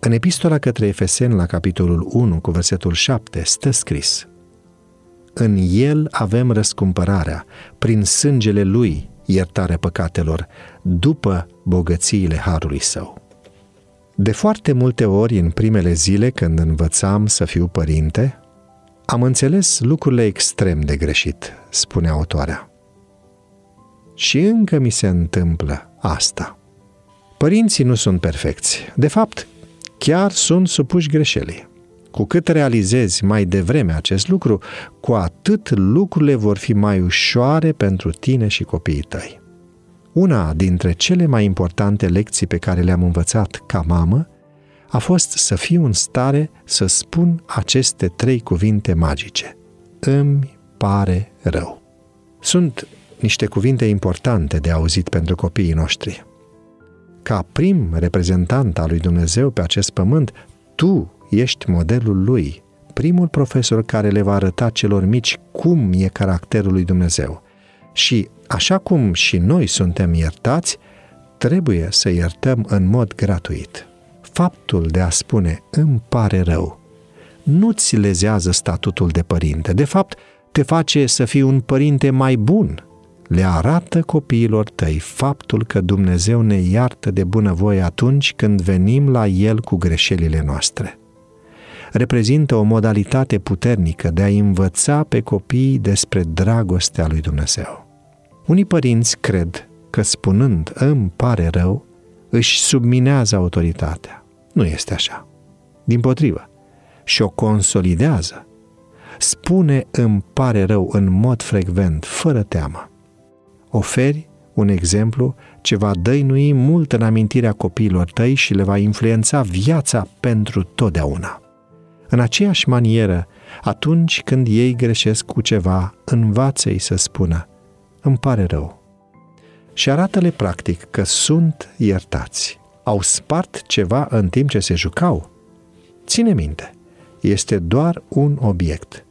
În epistola către Efeseni, la capitolul 1, cu versetul 7, stă scris În El avem răscumpărarea, prin sângele Lui iertarea păcatelor, după bogățiile Harului Său. De foarte multe ori, în primele zile, când învățam să fiu părinte, am înțeles lucrurile extrem de greșit, spune autoarea. Și încă mi se întâmplă asta. Părinții nu sunt perfecți. De fapt, chiar sunt supuși greșelii. Cu cât realizezi mai devreme acest lucru, cu atât lucrurile vor fi mai ușoare pentru tine și copiii tăi. Una dintre cele mai importante lecții pe care le-am învățat ca mamă a fost să fiu în stare să spun aceste trei cuvinte magice. Îmi pare rău. Sunt niște cuvinte importante de auzit pentru copiii noștri. Ca prim reprezentant al lui Dumnezeu pe acest pământ, tu ești modelul lui, primul profesor care le va arăta celor mici cum e caracterul lui Dumnezeu. Și așa cum și noi suntem iertați, trebuie să iertăm în mod gratuit. Faptul de a spune îmi pare rău nu-ți lezează statutul de părinte. De fapt, te face să fii un părinte mai bun. Le arată copiilor tăi faptul că Dumnezeu ne iartă de bunăvoie atunci când venim la El cu greșelile noastre reprezintă o modalitate puternică de a învăța pe copii despre dragostea lui Dumnezeu. Unii părinți cred că spunând îmi pare rău, își subminează autoritatea. Nu este așa. Din potrivă, și o consolidează. Spune îmi pare rău în mod frecvent, fără teamă. Oferi un exemplu ce va dăinui mult în amintirea copiilor tăi și le va influența viața pentru totdeauna. În aceeași manieră, atunci când ei greșesc cu ceva, învață-i să spună, îmi pare rău. Și arată-le practic că sunt iertați. Au spart ceva în timp ce se jucau. Ține minte, este doar un obiect.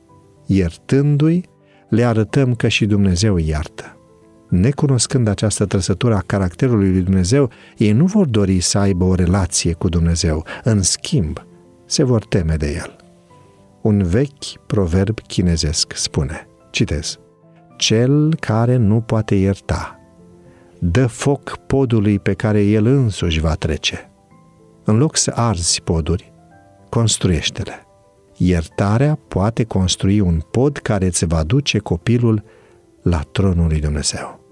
Iertându-i, le arătăm că și Dumnezeu iartă. Necunoscând această trăsătură a caracterului lui Dumnezeu, ei nu vor dori să aibă o relație cu Dumnezeu. În schimb, se vor teme de el. Un vechi proverb chinezesc spune, citez, Cel care nu poate ierta, dă foc podului pe care el însuși va trece. În loc să arzi poduri, construiește-le. Iertarea poate construi un pod care îți va duce copilul la tronul lui Dumnezeu.